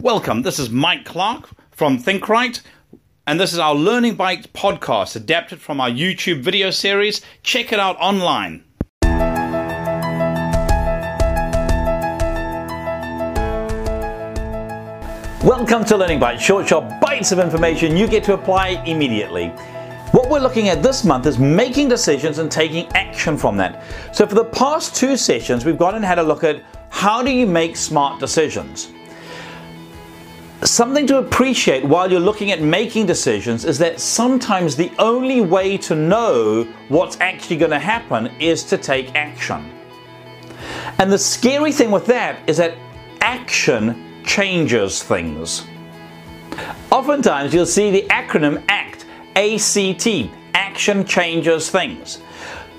Welcome. This is Mike Clark from ThinkRight, and this is our Learning Bites podcast adapted from our YouTube video series. Check it out online. Welcome to Learning Bites, short, short bites of information you get to apply immediately. What we're looking at this month is making decisions and taking action from that. So for the past two sessions, we've gone and had a look at how do you make smart decisions. Something to appreciate while you're looking at making decisions is that sometimes the only way to know what's actually going to happen is to take action. And the scary thing with that is that action changes things. Oftentimes you'll see the acronym ACT, ACT, action changes things.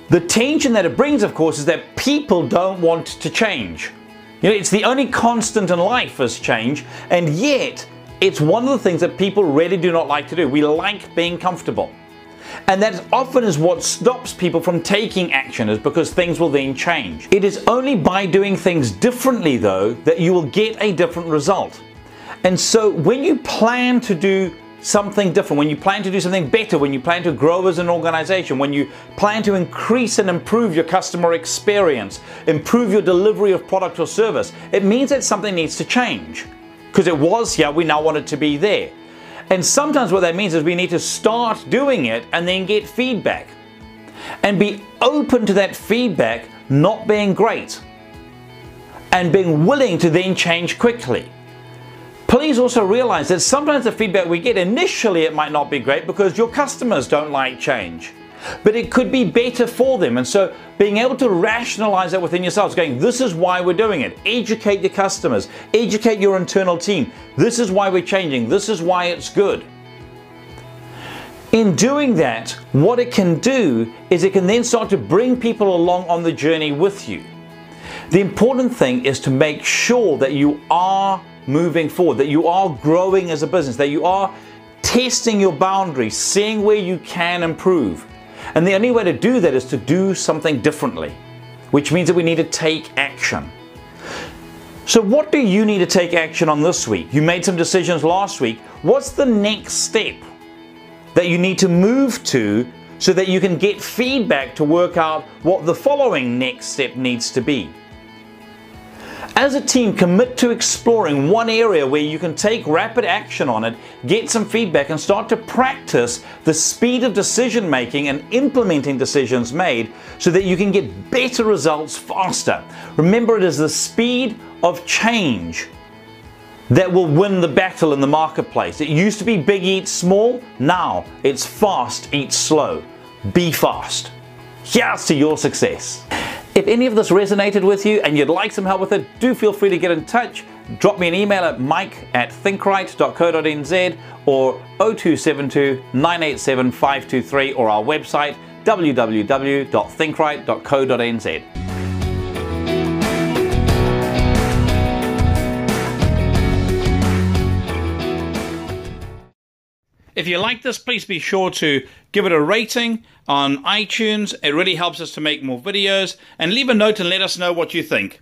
The tension that it brings, of course, is that people don't want to change. You know, it's the only constant in life is change, and yet it's one of the things that people really do not like to do. We like being comfortable. And that often is what stops people from taking action is because things will then change. It is only by doing things differently though that you will get a different result. And so when you plan to do something different, when you plan to do something better, when you plan to grow as an organization, when you plan to increase and improve your customer experience, improve your delivery of product or service, it means that something needs to change. Because it was here, we now want it to be there. And sometimes what that means is we need to start doing it and then get feedback. And be open to that feedback not being great. And being willing to then change quickly. Please also realize that sometimes the feedback we get initially it might not be great because your customers don't like change. But it could be better for them. And so being able to rationalize that within yourselves, going, this is why we're doing it. Educate your customers, educate your internal team. This is why we're changing. This is why it's good. In doing that, what it can do is it can then start to bring people along on the journey with you. The important thing is to make sure that you are moving forward, that you are growing as a business, that you are testing your boundaries, seeing where you can improve. And the only way to do that is to do something differently, which means that we need to take action. So, what do you need to take action on this week? You made some decisions last week. What's the next step that you need to move to so that you can get feedback to work out what the following next step needs to be? As a team, commit to exploring one area where you can take rapid action on it, get some feedback, and start to practice the speed of decision making and implementing decisions made so that you can get better results faster. Remember, it is the speed of change that will win the battle in the marketplace. It used to be big eat small, now it's fast eat slow. Be fast. Here's to your success. If any of this resonated with you and you'd like some help with it, do feel free to get in touch. Drop me an email at mike at thinkright.co.nz or 0272 987 523 or our website www.thinkright.co.nz. If you like this, please be sure to give it a rating on iTunes. It really helps us to make more videos. And leave a note and let us know what you think.